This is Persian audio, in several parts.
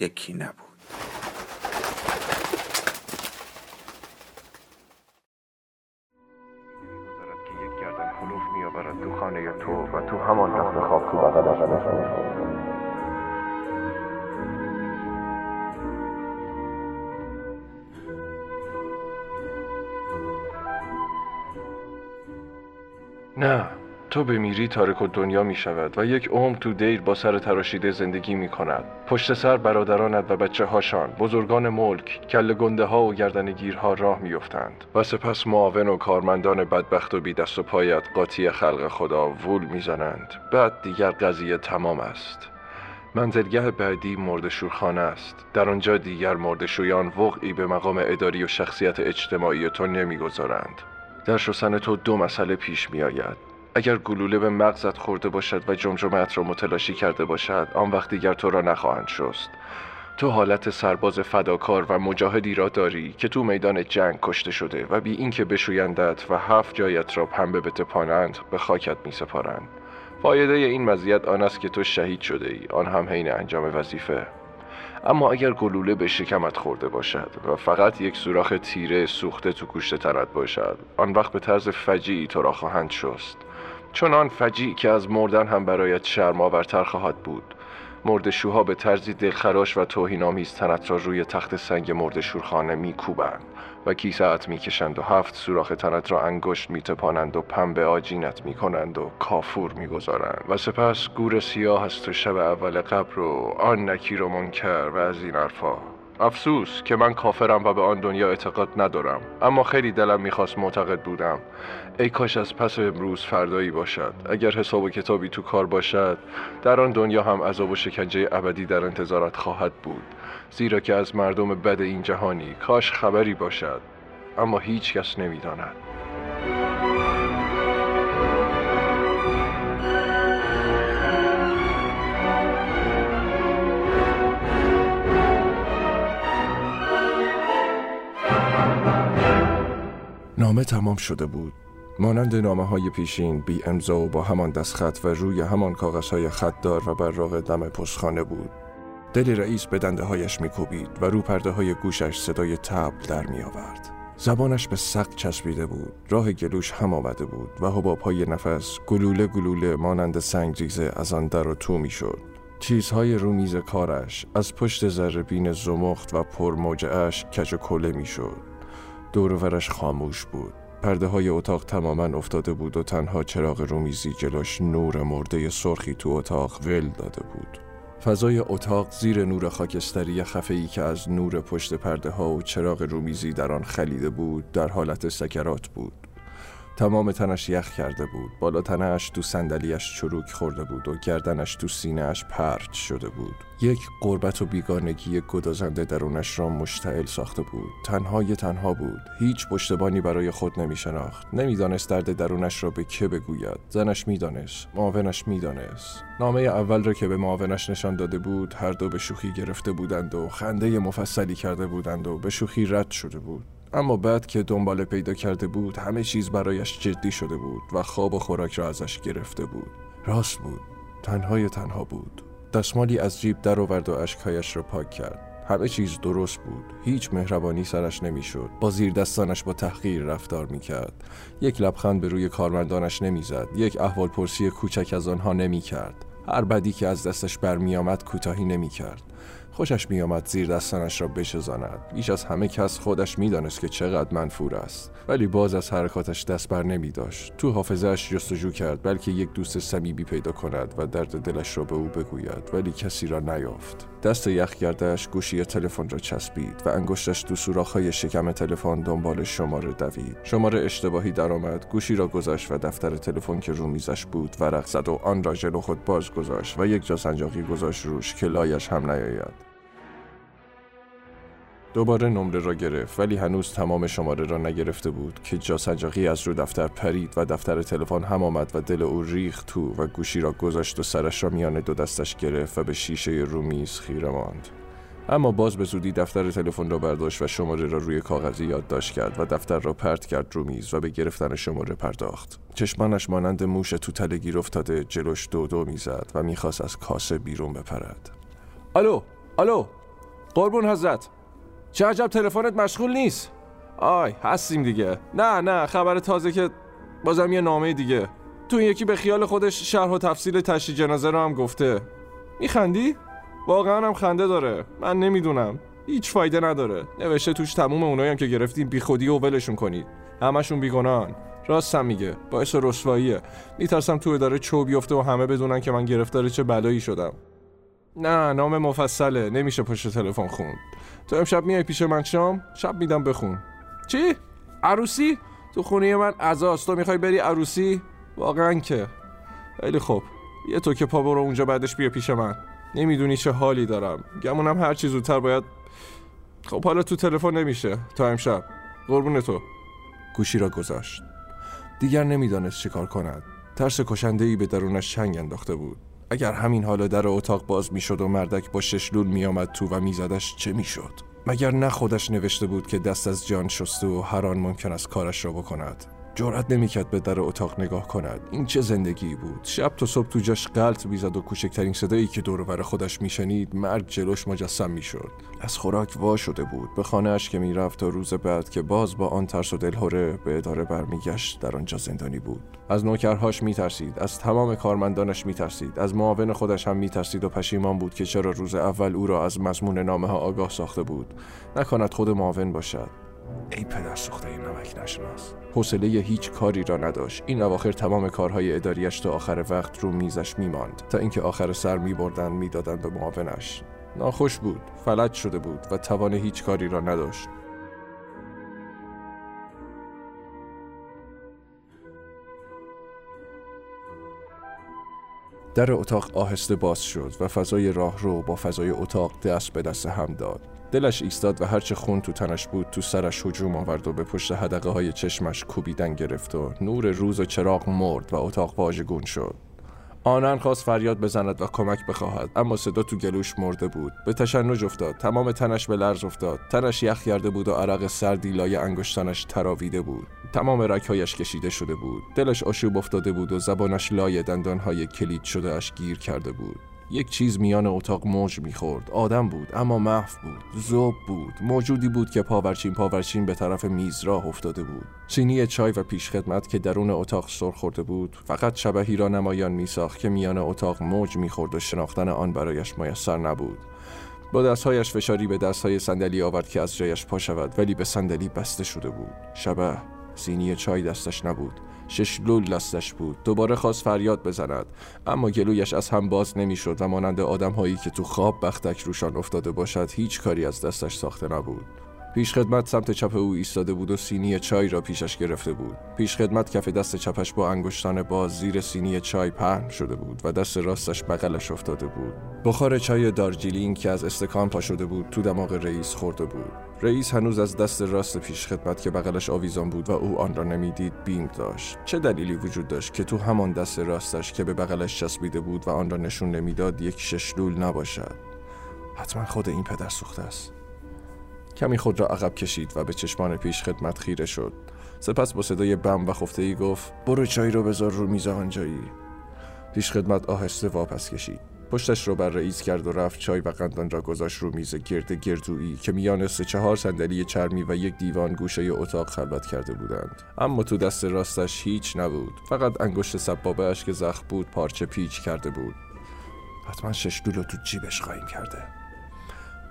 یکی نبود تو بمیری تارک و دنیا می شود و یک عمر تو دیر با سر تراشیده زندگی می کند. پشت سر برادرانت و بچه هاشان بزرگان ملک کل گنده ها و گردن گیرها راه می افتند و سپس معاون و کارمندان بدبخت و بی دست و پایت قاطی خلق خدا وول می‌زنند. بعد دیگر قضیه تمام است. منزلگه بعدی مردشورخانه است. در آنجا دیگر مردشویان وقعی به مقام اداری و شخصیت اجتماعی تو نمی‌گذارند. در شستن تو دو مسئله پیش می آید اگر گلوله به مغزت خورده باشد و جمجمت را متلاشی کرده باشد آن وقت دیگر تو را نخواهند شست. تو حالت سرباز فداکار و مجاهدی را داری که تو میدان جنگ کشته شده و بی اینکه بشویندت و هفت جایت را پنبه بتپانند به خاکت می سپارند. فایده این مزیت آن است که تو شهید شده ای آن هم حین انجام وظیفه. اما اگر گلوله به شکمت خورده باشد و فقط یک سوراخ تیره سوخته تو گوشت تنت باشد آن وقت به طرز فجیعی تو را خواهند شست. چنان فجیع که از مردن هم برایت شرمآورتر خواهد بود. مردشوها به طرزی دلخراش و توهین آمیز تنت را روی تخت سنگ مردشورخانه میکوبند و کیسه می‌کشند و هفت سوراخ تنت را انگشت میتپانند و پنبه آجینت می‌کنند و کافور می‌گذارند. و سپس گور سیاه است و شب اول قبر و آن نکیر و منکر و از این حرفا. افسوس که من کافرم و به آن دنیا اعتقاد ندارم. اما خیلی دلم می‌خواست معتقد بودم. ای کاش از پس امروز فردایی باشد. اگر حساب و کتابی تو کار باشد در آن دنیا هم عذاب و شکنجه ابدی در انتظارت خواهد بود. زیرا که از مردم بد این جهانی کاش خبری باشد. اما هیچ کس نمی‌داند. نامه تمام شده بود. مانند نامه های پیشین بی امضا و با همان دستخط و روی همان کاغذ های خطدار و براق دم پستخانه بود. دل رئیس به دنده هایش میکوبید و رو پرده های گوشش صدای تبل در می آورد. زبانش به سق چسبیده بود. راه گلوش هم آمده بود و حباب های نفس گلوله گلوله مانند سنگریزه از آن در و تو می شد چیزهای رو میز کارش از پشت زربین زمخت و پرموجعش کج و کله می شد دورورش خاموش بود. پرده های اتاق تماما افتاده بود و تنها چراغ رومیزی جلوش نور مرده سرخی تو اتاق ول داده بود. فضای اتاق زیر نور خاکستری خفهی که از نور پشت پرده ها و چراغ رومیزی در آن خلیده بود در حالت سکرات بود. تمام تنش یخ کرده بود. بالا تنش تو صندلیاش چروک خورده بود و گردنش تو سینهاش پرچ شده بود. یک قربت و بیگانگی گدازنده درونش را مشتعل ساخته بود. تنهای تنها بود. هیچ پشتبانی برای خود نمی شناخت نمی‌دانست درد درونش را به که بگوید. زنش می‌دانست. معاونش می‌دانست. نامه اول را که به معاونش نشان داده بود هر دو به شوخی گرفته بودند و خنده مفصلی کرده بودند و به شوخی رد شده بود. اما بعد که دنبال پیدا کرده بود همه چیز برایش جدی شده بود و خواب و خوراک را ازش گرفته بود. راست بود. تنهای تنها بود. دستمالی از جیب در آورد و اشکهایش را پاک کرد. همه چیز درست بود. هیچ مهربانی سرش نمی‌شد. با زیر دستانش با تحقیر رفتار می‌کرد. یک لبخند به روی کارمندانش نمی‌زد. یک احوال پرسی کوچک از آنها نمی‌کرد. هر بدی که از دستش برمیآمد کوتاهی نمی‌کرد. خوشش میآمد زیر دستانش را بشزاند. بیش از همه کس خودش می‌دانست که چقدر منفور است. ولی باز از حرکاتش دست بر نمی داشت تو حافظهش جستجو کرد بلکه یک دوست صمیمی پیدا کند و درد دلش را به او بگوید. ولی کسی را نیافت. دست یخ گردش گوشی تلفن را چسبید و انگشتش تو سوراخ‌های شکم تلفن دنبال شماره دوید. شماره اشتباهی درآمد گوشی را گذاشت و دفتر تلفن که رو میزش بود ورق زد و آن را جلو خود باز گذاشت و یک جا سنجاقی گذاشت روش که لایش هم نیاید. دوباره نمره را گرفت ولی هنوز تمام شماره را نگرفته بود که جا سنجاقی از رو دفتر پرید و دفتر تلفن هم آمد و دل او ریخت تو و گوشی را گذاشت و سرش را میان دو دستش گرفت و به شیشه رو میز خیره ماند. اما باز به زودی دفتر تلفن را برداشت و شماره را روی کاغذی یادداشت کرد و دفتر را پرت کرد رو میز و به گرفتن شماره پرداخت. چشمانش مانند موش تو تلگیر افتاده جلوش دو دو می‌زد و می‌خواست از کاسه بیرون بپرد. الو الو قربون حضرت. چه عجب تلفنت مشغول نیست؟ آی هستیم دیگه. نه نه خبر تازه که بازم یه نامه دیگه. تو این یکی به خیال خودش شرح و تفصیل تشریح جنازه رو هم گفته. میخندی؟ واقعا هم خنده داره. من نمی‌دونم. هیچ فایده نداره. نوشته توش تموم اونایی هم که گرفتیم بی خودی و ولشون کنید. همشون بیگناهن. راستم میگه. باعث رسواییه. میترسم تو اداره چو بیفته و همه بدونن که من گرفتار چه بلایی شدم. نه نام مفصله. نمیشه پشت تلفن خوند. تو امشب میای پیش من شام؟ شب میدم بخون. چی؟ عروسی؟ تو خونه من عزاست تو می‌خوای بری عروسی؟ واقعا که. خیلی خوب. یه تو که پا برو اونجا بعدش بیا پیش من. نمی‌دونی چه حالی دارم. گمونم هر چی زودتر باید خب حالا تو تلفن نمیشه. تا امشب. قربون تو. گوشی را گذاشت. دیگر نمی‌دانست چه کار کند. ترس کشنده ای به درونش چنگ انداخته بود. اگر همین حالا در اتاق باز می‌شد و مردک با ششلول میآمد تو و میزدش چه می‌شد؟ مگر نه خودش نوشته بود که دست از جان شسته و هر آن ممکن است کارش را بکند؟ جرأت نمی‌کرد به در اتاق نگاه کند. این چه زندگی بود؟ شب تا صبح تو جاش قلط می‌زد و کوچکترین صدایی که دور خودش میشنید مرگ جلوش مجسم می‌شد. از خوراک وا شده بود. به خانهاش که می‌رفت تا روز بعد که باز با آن ترس و دلهوره به اداره برمیگشت در آنجا زندانی بود. از نوکرهاش میترسید. از تمام کارمندانش میترسید. از معاون خودش هم میترسید و پشیمان بود که چرا روز اول او را از مضمون نامه ها آگاه ساخته بود. نکند خود معاون باشد. ای پدر سوخته نمک نشناس. حوصله هیچ کاری را نداشت. این اواخر تمام کارهای اداریش تا آخر وقت رو میزش میماند. تا اینکه آخر سر میبردن می‌دادند به معاونش. ناخوش بود. فلج شده بود و توان هیچ کاری را نداشت. در اتاق آهسته باز شد و فضای راه رو با فضای اتاق دست به دست هم داد. دلش ایستاد و هرچه خون تو تنش بود تو سرش هجوم آورد و به پشت حدقه های چشمش کوبیدن گرفت و نور روز و چراغ مرد و اتاق واژگون شد. آنان خواست فریاد بزند و کمک بخواهد اما صدا تو گلوش مرده بود. به تشنج افتاد. تمام تنش به لرز افتاد. تنش یخ کرده بود و عرق سردی لای انگشتانش تراویده بود. تمام رکهایش کشیده شده بود. دلش آشوب افتاده بود و زبانش لای دندانهای کلید شده اش گیر کرده بود. یک چیز میان اتاق موج می‌خورد. آدم بود اما محو بود زوب بود. موجودی بود که پاورچین پاورچین به طرف میز راه افتاده بود. سینی چای و پیشخدمت که درون اتاق سر خورده بود فقط شبهی را نمایان میساخت که میان اتاق موج می‌خورد و شناختن آن برایش میسر نبود. با دستهایش فشاری به دستهای صندلی آورد که از جایش پا شود ولی به صندلی بسته شده بود. شبه سینی چای دستش نبود. شش لول دستش بود. دوباره خواست فریاد بزند. اما گلویش از هم باز نمی‌شد و مانند آدم هایی که تو خواب بختک روشان افتاده باشد هیچ کاری از دستش ساخته نبود. پیش خدمت سمت چپ او ایستاده بود و سینی چای را پیشش گرفته بود. پیش خدمت کف دست چپش با انگشتان باز زیر سینی چای پهن شده بود و دست راستش بغلش افتاده بود. بخار چای دارجیلینگ که از استکان پا شده بود تو دماغ رئیس خورده بود. رئیس هنوز از دست راست پیش خدمت که بغلش آویزان بود و او آن را نمی‌دید بیم داشت. چه دلیلی وجود داشت که تو همان دست راستش که به بغلش چسبیده بود و آن را نشون نمی‌داد یک ششلول نباشد؟ حتما خود این پدر سوخته است. کمی خود را عقب کشید و به چشمان پیش خدمت خیره شد. سپس با صدای بم و خفته ای گفت برو چای رو بذار رو میز آنجایی. پیش خدمت آهسته واپس کشید. پشتش رو بر رئیس کرد و رفت چای و قندان را گذاشت رو میز گرد گردویی که میان سه چهار صندلی چرمی و یک دیوان گوشه اتاق خلوت کرده بودند. اما تو دست راستش هیچ نبود. فقط انگشت سبابهش که زخم بود پارچه پیچ کرده بود. حتما شش دولو تو جیبش خواهیم کرده.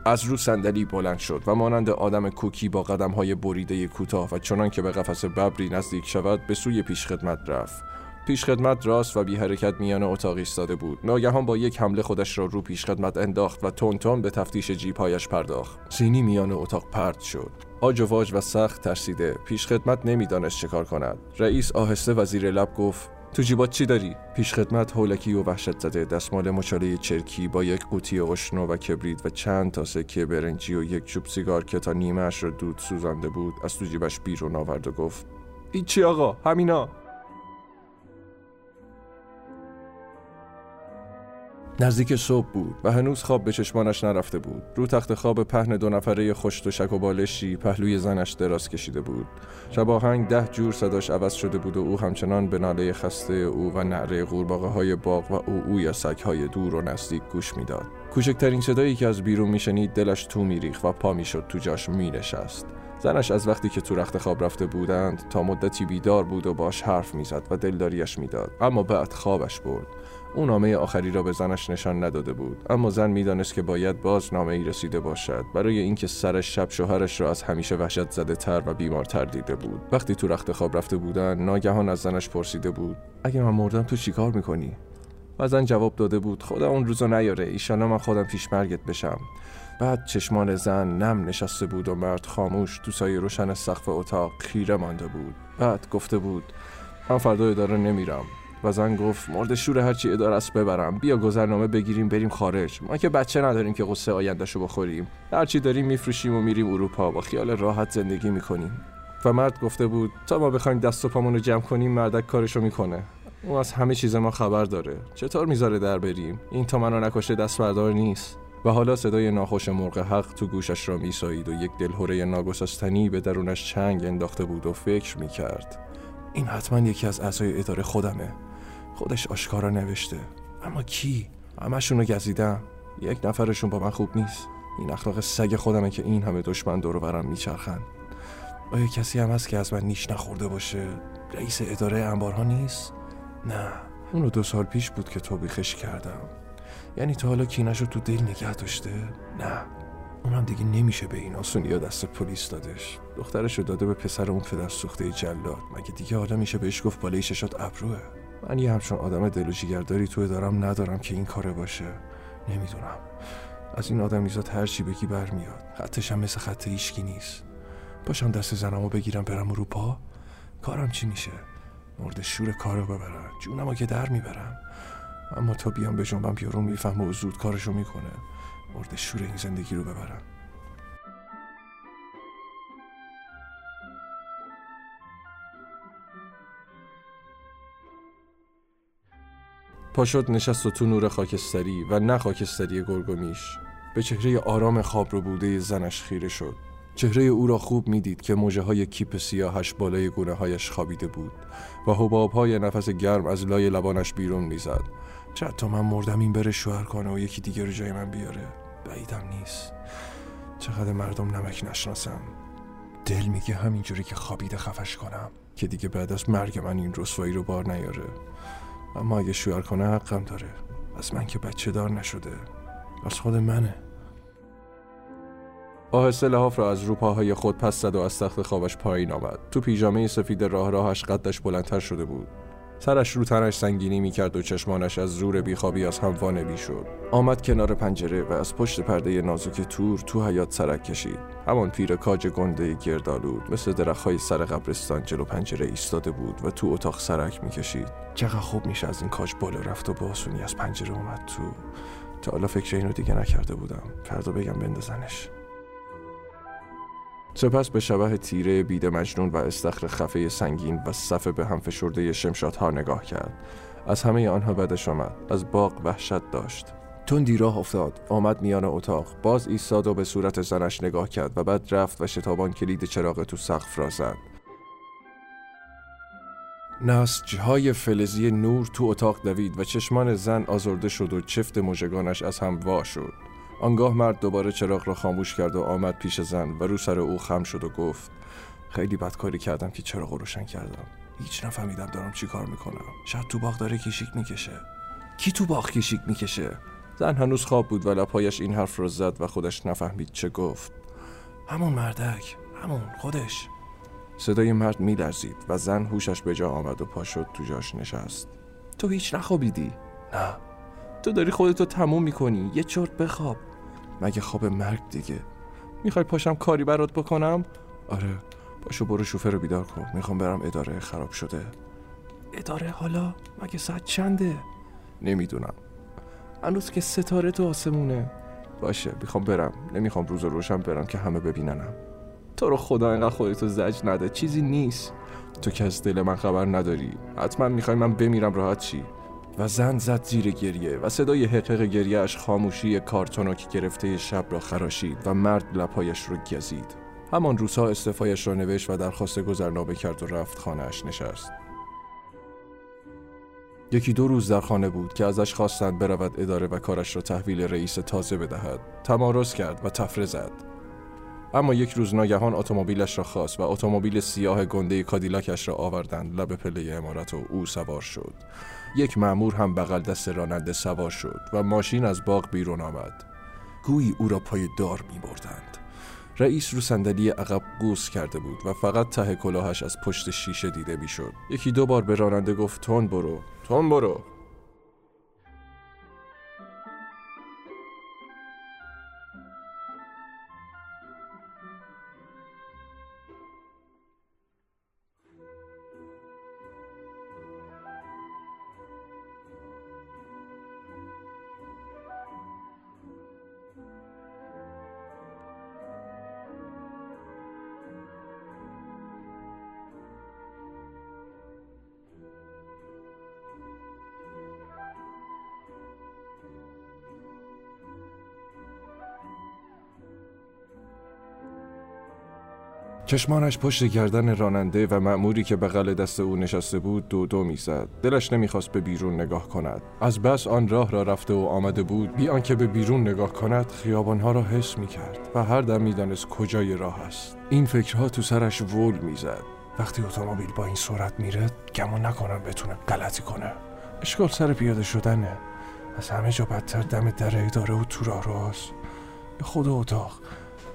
از رو صندلی بلند شد و مانند آدم کوکی با قدم های بریده کوتاه و چنان که به قفس ببری نزدیک شود به سوی پیشخدمت رفت. پیشخدمت راست و بی حرکت میان اتاق ایستاده بود. ناگهان با یک حمله خودش را رو پیشخدمت انداخت و تون به تفتیش جیبهایش پرداخت. سینی میان اتاق پرد شد. آج و واج و سخت ترسیده. پیشخدمت نمی‌دانست چه کار کند. رئیس آهسته و زیر لب گفت تو جیبات چی داری؟ پیشخدمت هولکی و وحشت زده. دستمال مچاله چرکی با یک قوطی اشنو و کبریت و چند تا سکه برنجی و یک چوب سیگار که تا نیمه اش را دود سوزانده بود از تو جیبش بیرون آورد و گفت چی آقا؟ همینا؟ نزدیک صبح بود و هنوز خواب به چشمانش نرفته بود. رو تخت خواب پهن دو نفره خوش و شک و بالشی پهلوی زنش دراز کشیده بود. شباهنگ ده جور صداش عوض شده بود و او همچنان به ناله خسته او و نعره قورباغه های باغ و او او یا سگ های دور و نزدیک گوش می‌داد. کوچکترین صدایی که از بیرون میشنید دلش تو میریخت و پا می‌شد تو جاش مینشست. زنش از وقتی که تو رخت خواب رفته بودند تا مدتی بیدار بود و باش حرف می‌زد و دلداریش می‌داد. اما بعد خوابش برد. او نامه آخری را به زنش نشان نداده بود. اما زن می‌دانست که باید باز نامه ای رسیده باشد. برای اینکه سر شب شوهرش را از همیشه وحشت زده تر و بیمارتر دیده بود. وقتی تو رخت خواب رفته بودن ناگهان از زنش پرسیده بود اگه من مردم تو چیکار می‌کنی؟ و زن جواب داده بود خدا اون روزو نیاره ایشالا من خودم پیش مرگت بشم. بعد چشمان زن نم نشسته بود و مرد خاموش تو سایه روشن سقف اتاق خیره مانده بود. بعد گفته بود من فردا اداره نمیرم. و زن گفت مرد شور هرچی اداره است ببرم. بیا گذرنامه بگیریم بریم خارج. ما که بچه نداریم که قصه آیندهشو بخوریم. هرچی داریم میفروشیم و میریم اروپا. با خیال راحت زندگی می‌کنیم. و مرد گفته بود تا ما بخوایم دست و پامونو جمع کنیم مردک کارشو می‌کنه. او از همه چیز ما خبر داره. چطور می‌ذاره در بریم؟ این تا منو نکشه دست بردار نیست. و حالا صدای ناخوش مرغ حق تو گوشش را میسایید و یک دلهوره ناگسستنی به درونش چنگ انداخته بود و فکر می‌کرد. این حتما یکی از اعضای اداره خودمه. خودش آشکارا نوشته. اما کی؟ همشون رو گزیدم یک نفرشون با من خوب نیست. این اخلاق سگ خودمه که این همه دشمن دور برم میچرخن. آیا کسی هم هست که از من نیش نخورده باشه؟ رئیس اداره انبارها نیست؟ نه. اونو دو سال پیش بود که توبیخش کردم. یعنی تا حالا کینش رو تو دل نگه داشته؟ نه. اونم دیگه نمیشه به این آسونی یا دست پلیس دادش. دخترش رو داده به پسر اون پدر سوخته جلاد. مگه دیگه حالا میشه بهش گفت بالای ششات ابروه؟ من یه همچون آدم دل و جیگرداری تو دارم ندارم که این کاره باشه. نمی‌دونم. از این آدم میزاد هر چی بگی برمیاد. خطش هم مثل خط ایشکی نیست. باشم دست زنمو بگیرم برم اروپا. کارم چی میشه؟ مرد شور کارو ببرم. جونمو که در می‌برم. اما تا بیام به جنبم بیارون میفهم و زود کارشو می‌کنه. مرد شور این زندگی رو ببرم. پاشد نشست و تو نور خاکستری و نه خاکستری گرگومیش به چهره آرام خواب رو بوده زنش خیره شد. چهره او را خوب می‌دید که موجه های کیپ سیاهش بالای گونه هایش خوابیده بود و حباب های نفس گرم از لای لبانش بیرون می‌زد. چه تا من مردم این بره شوهر کنه و یکی دیگه رو جای من بیاره؟ بعیدم نیست. چقدر مردم نمک نشناسم. دل میگه همینجوری که خوابیده خفش کنم که دیگه بعد از مرگ من این رسوایی رو بار نیاره. اما اگه شوهر کنه حقم داره. از من که بچه دار نشده. از خود منه. آهسته لحاف را از روپاهای خود پس زد و از تخت خوابش پایین آمد. تو پیژامه سفید راه راهش قدش بلندتر شده بود. سرش رو تنش سنگینی می‌کرد و چشمانش از زور بیخوابی از هم وانبی شد. آمد کنار پنجره و از پشت پرده نازک تور تو حیات سرک کشید. همان پیر کاج گنده گردالود مثل درخهای سر قبرستان جلو پنجره ایستاده بود و تو اتاق سرک می‌کشید. چقدر خوب میشه از این کاج بالا رفت و با آسونی از پنجره اومد تو. تا حالا فکر اینو دیگه نکرده بودم. فردا بگم بندازنش. سپس به شبه تیره بید مجنون و استخر خفه سنگین و صف به هم فشرده شمشادها نگاه کرد. از همه آنها بدش آمد از باغ وحشت داشت. تندی راه افتاد آمد میان اتاق. باز ایستاد و به صورت زنش نگاه کرد و بعد رفت و شتابان کلید چراغ تو سقف را زد. نسجهای فلزی نور تو اتاق دوید و چشمان زن آزرده شد و چفت مژگانش از هم وا شد. آنگاه مرد دوباره چراغ را خاموش کرد و آمد پیش زن و رو سر او خم شد و گفت خیلی بدکاری کردم که چراغ روشن کردم. هیچ نفهمیدم دارم چی کار می‌کنم. شاید تو باغ داره کیشیک می‌کشه. کی تو باغ کیشیک می‌کشه؟ زن هنوز خواب بود و لپایش این حرف را زد و خودش نفهمید چه گفت. همون مردک همون خودش. صدای مرد میلرزید و زن هوشش به جا آمد و پا شد تو جاش نشست. تو هیچ نخوابیدی؟ نه. تو داری خودتو تموم می‌کنی. یه چرت بخواب. مگه خواب مرگ دیگه؟ می‌خوای پاشم کاری برات بکنم؟ آره. باشو برو شوفر رو بیدار کن. می‌خوام برم اداره خراب شده. اداره حالا مگه ساعت چنده؟ نمی‌دونم. هنوز که ستاره تو آسمونه. باشه می‌خوام برم. نمی‌خوام روز روشن برم که همه ببیننم. تو رو خدا اینقدر خودتو زج نده. چیزی نیست. تو که از دل من خبر نداری. حتما می‌خوای من بمیرم راحت چی؟ و زن زد زیر گریه و صدای حقق گریهش خاموشی کارتونک گرفته شب را خراشید و مرد لپایش رو گزید. همان روزها استفایش را نوشت و درخواست گذرنامه کرد و رفت خانهاش نشست. یکی دو روز در خانه بود که ازش خواستند برود اداره و کارش را تحویل رئیس تازه بدهد. تمارز کرد و تفره زد. اما یک روز ناگهان اتومبیلش را خواست و اتومبیل سیاه گنده کادیلاکش را آوردند. لب پله امارت و او سوار شد. یک معمور هم بغل دست راننده سوار شد و ماشین از باغ بیرون آمد. گویی او را پای دار می بردند رئیس رو صندلی عقب قوس کرده بود و فقط ته کلاهش از پشت شیشه دیده می‌شد. یکی دو بار به راننده گفت تون برو تون برو. چشمانش پشت گردن راننده و مأموری که بغل دست او نشسته بود دو دو می‌زد. دلش نمی‌خواست به بیرون نگاه کند. از بس آن راه را رفته و آمده بود بی آنکه به بیرون نگاه کند خیابانها را حس می‌کرد و هر دم می‌دانست کجای راه است. این فکرها تو سرش وول می‌زد. وقتی اتومبیل با این سرعت میره گمون نکنم بتونه غلطی کنه. اشکال سر پیاده شدنه. از همه جا بدتر دم در اداره و تو راه راست. خود اتاق.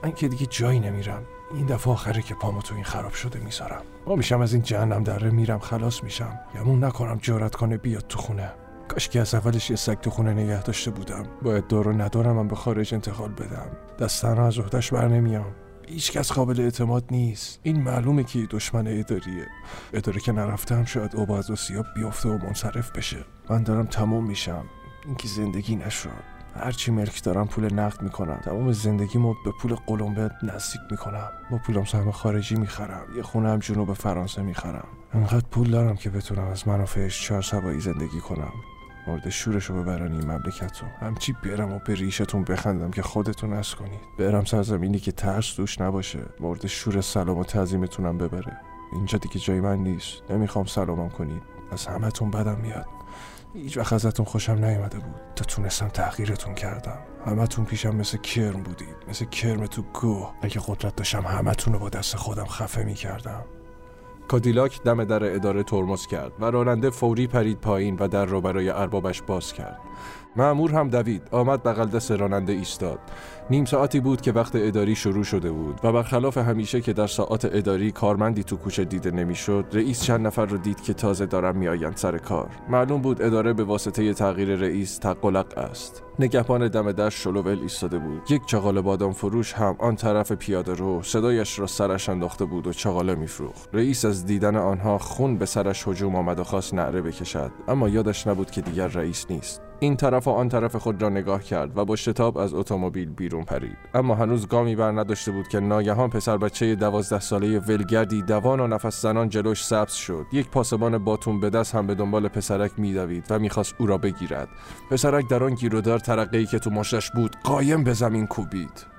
من که دیگه جایی نمیرم. این دفعه آخره که پامو تو این خراب شده می‌ذارم. با میشم از این جهنم دره میرم خلاص میشم. گمون نکنم جارت کنه بیاد تو خونه. کاش که از اولش یه سگ تو خونه نگه داشته بودم. باید دارو ندارم من به خارج انتقال بدم. دستن از عهدهش بر نمیام. هیچ کس قابل اعتماد نیست. این معلومه که دشمن اداریه. اداره که نرفتم شاید اوبا از بیفته و منصرف بشه. من دارم تموم میشم. اینکه زندگی نشد. هرچی ملک دارم پول نقد می‌کنم. تمام زندگیمو به پول قلمبه نزدیک می‌کنم. با پولم سهم خارجی می‌خرم. یه خونه هم جنوب فرانسه می‌خرم. انقدر پول دارم که بتونم از منافعش چهار سوایی زندگی کنم. مورد شورش رو ببرن این مملکت رو همچی برم و به ریشتون بخندم که خودتون از کنید. برم سرزمینی که ترس دوش نباشه. مورد شور سلام و تعظیمتونم ببره. اینجا دیگه جای من نیست. نمی‌خوام سلامم کنید. از همتون بدم میاد. هیچ وقت ازتون خوشم نیومده بود تا تونستم تغییرتون کردم. همتون پیشم مثل کرم بودید مثل کرم تو گوه. اگه قدرت داشتم همتون رو با دست خودم خفه می‌کردم. کادیلاک دم در اداره ترمز کرد و راننده فوری پرید پایین و در رو برای اربابش باز کرد. معمور هم دوید. آمد بغل دست راننده ایستاد. نیم ساعتی بود که وقت اداری شروع شده بود و برخلاف همیشه که در ساعات اداری کارمندی تو کوچه دیده نمی‌شد رئیس چند نفر رو دید که تازه دارن میآیند سر کار. معلوم بود اداره به واسطه تغییر رئیس تقلق است. نگهبان دم در شلوول ایستاده بود. یک چغال بادام فروش هم آن طرف پیاده رو صدایش را سرش انداخته بود و چغاله میفروخت. رئیس از دیدن آنها خون به سرش هجوم آمد و خواست نعره بکشد اما یادش نبود که دیگر رئیس نیست. این طرف و آن طرف خود را نگاه کرد و با شتاب از اتومبیل بیرون پرید. اما هنوز گامی بر نداشته بود که ناگهان پسر بچه دوازده ساله ولگردی دوان و نفس زنان جلوش سبز شد. یک پاسبان باتون به دست هم به دنبال پسرک میدوید و می‌خواست او را بگیرد. پسرک در آن گیرودار ترقی که تو مشتش بود قایم به زمین کوبید.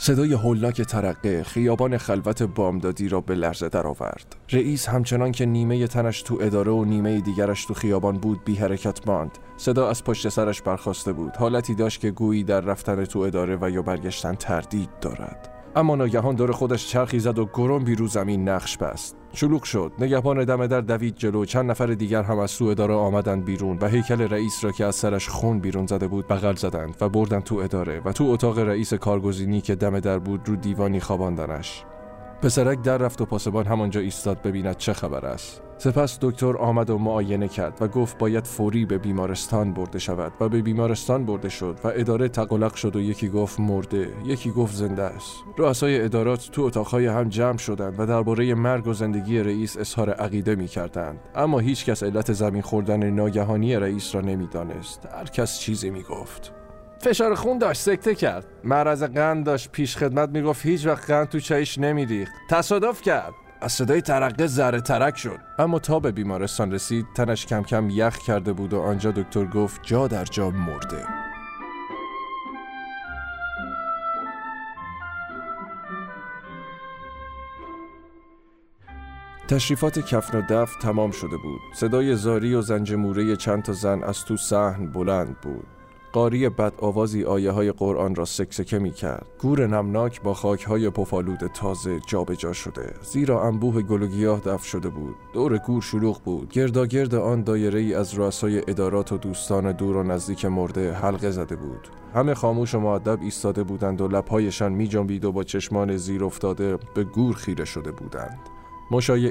صدای هولناک ترقه خیابان خلوت بامدادی را به لرزه درآورد. رئیس همچنان که نیمه تنش تو اداره و نیمه دیگرش تو خیابان بود بی حرکت ماند. صدا از پشت سرش برخواسته بود. حالتی داشت که گویی در رفتن تو اداره و یا برگشتن تردید دارد. اما ناگهان دور خودش چرخی زد و گرم بیرو زمین نقش بست. شلوغ شد. نگهبان دم در دوید جلو. چند نفر دیگر هم از سو اداره آمدند بیرون و هیکل رئیس را که از سرش خون بیرون زده بود بغل زدند و بردن تو اداره و تو اتاق رئیس کارگزینی که دم در بود رو دیوانی خواباندنش. پسرک در رفت و پاسبان همانجا ایستاد ببیند چه خبر است. سپس دکتر آمد و معاینه کرد و گفت باید فوری به بیمارستان برده شود و به بیمارستان برده شد و اداره تقلق شد و یکی گفت مرده یکی گفت زنده است. رؤسای ادارات تو اتاقهای هم جمع شدند و درباره مرگ و زندگی رئیس اظهار عقیده می کردند اما هیچ کس علت زمین خوردن ناگهانی رئیس را نمی‌دانست. هر کس چیزی می گفت فشار خون داشت سکته کرد. مرض قند داشت پیش خدمت می‌گفت هیچ وقت قند تو چایش نمیریخت. تصادف کرد. از صدای ترقه ذره ترک شد. اما تا به بیمارستان رسید تنش کم کم یخ کرده بود و آنجا دکتر گفت جا در جا مرده. تشریفات کفن و دف تمام شده بود. صدای زاری و زنجموره چند تا زن از تو صحن بلند بود. قاری بد آوازی آیه های قرآن را سکسکه می کرد. گور نمناک با خاک های پفالود تازه جابجا جا شده. زیرا انبوه گل و گیاه دف شده بود. دور گور شلوغ بود. گرداگرد آن دایره ای از رؤسای ادارات و دوستان دور و نزدیک مرده حلقه زده بود. همه خاموش و معدب ایستاده بودند و لبهایشان می جنبید و با چشمان زیر افتاده به گور خیره شده بودند.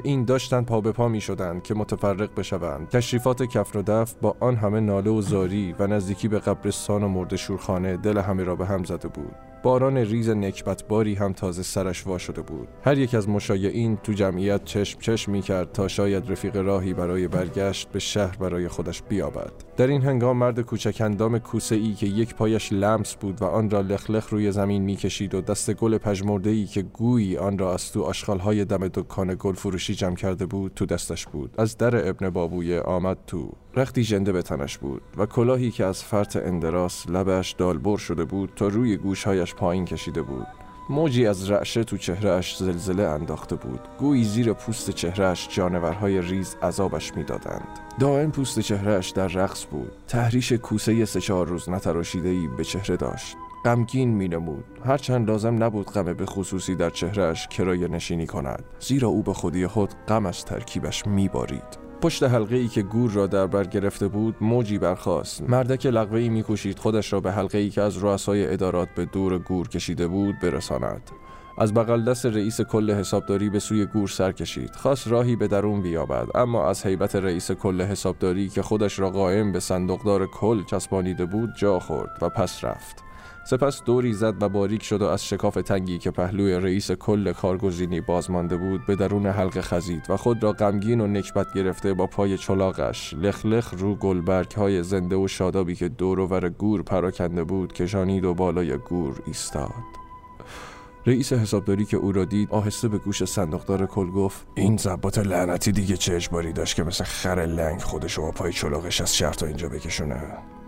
این داشتند پا به پا می شدند که متفرق بشوند. تشریفات کفر و دف با آن همه ناله و زاری و نزدیکی به قبرستان و مرد شورخانه دل همه را به هم زده بود. باران ریز نکبتباری هم تازه سرش وا شده بود. هر یک از مشایعین تو جمعیت چشم چشم می کرد تا شاید رفیق راهی برای برگشت به شهر برای خودش بیابد. در این هنگام مرد کوچک اندام کوسه ای که یک پایش لمس بود و آن را لخلخ روی زمین می‌کشید و دست گل پژمرده ای که گویی آن را از تو آشغالهای دم دکان گل فروشی جمع کرده بود تو دستش بود. از در ابن بابویه آمد تو. رختی جنده به تنش بود و کلاهی که از فرط اندراس لبش دالبر شده بود تا روی گوشهایش پایین کشیده بود. موجی از رعشه تو چهرهش زلزله انداخته بود. گویی زیر پوست چهرهش جانورهای ریز عذابش می‌دادند. دائم پوست چهرهش در رقص بود. ته‌ریش کوسه سه چهار روز نتراشیده ای به چهره داشت. غمگین می نمود هرچند لازم نبود غم به خصوصی در چهرهش کرایه نشینی کند. زیرا او به خودی خود غم از ترکیبش می بارید پشت حلقه ای که گور را در بر گرفته بود موجی برخاست. مردک لقوه ای میکوشید خودش را به حلقه ای که از رؤسای ادارات به دور گور کشیده بود برساند. از بغل دست رئیس کل حسابداری به سوی گور سر کشید. خواست راهی به درون بیابد اما از حیبت رئیس کل حسابداری که خودش را قائم به صندوقدار کل چسبانیده بود جا خورد و پس رفت. سپس دوری زد و باریک شد و از شکاف تنگی که پهلوی رئیس کل کارگزینی بازمانده بود به درون حلقه خزید و خود را غمگین و نکبت گرفته با پای چلاقش لخلخ رو گلبرگ های زنده و شادابی که دور و گور پراکنده بود کشانید و بالای گور ایستاد. رئیس حسابداری که او را دید آهسته به گوش صندوقدار کل گفت این زبات لعنتی دیگه چه اجباری داشت که مثل خر لنگ خودشو با پای چلاقش از شهر تا اینجا بکشونه.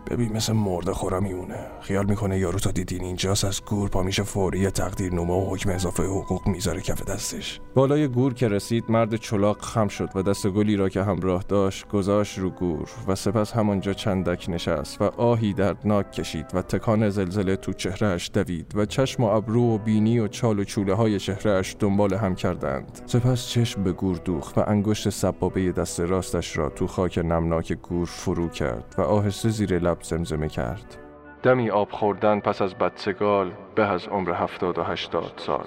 ببین مثل مرده خورا میمونه. خیال می‌کنه یارو تا دیدین اینجاست از گور پا میشه فوری تقدیر نومه و حکم اضافه حقوق می‌ذاره کف دستش. بالای گور که رسید مرد چلاق خم شد و دست گلی را که همراه داشت گذاشت رو گور و سپس همانجا چندک نشست و آهی دردناک کشید و تکان زلزله تو چهرهش دوید و چشم و ابرو و بینی و چال و چوله های چهرهش دنبال هم کردند. سپس چشم به گور دوخت و انگشت سبابه دست راستش را تو خاک نمناک گور فرو کرد و آهسته زیر لب زمزمه کرد. دمی آب خوردن پس از بدسگال به از عمر هفتاد و هشتاد سال.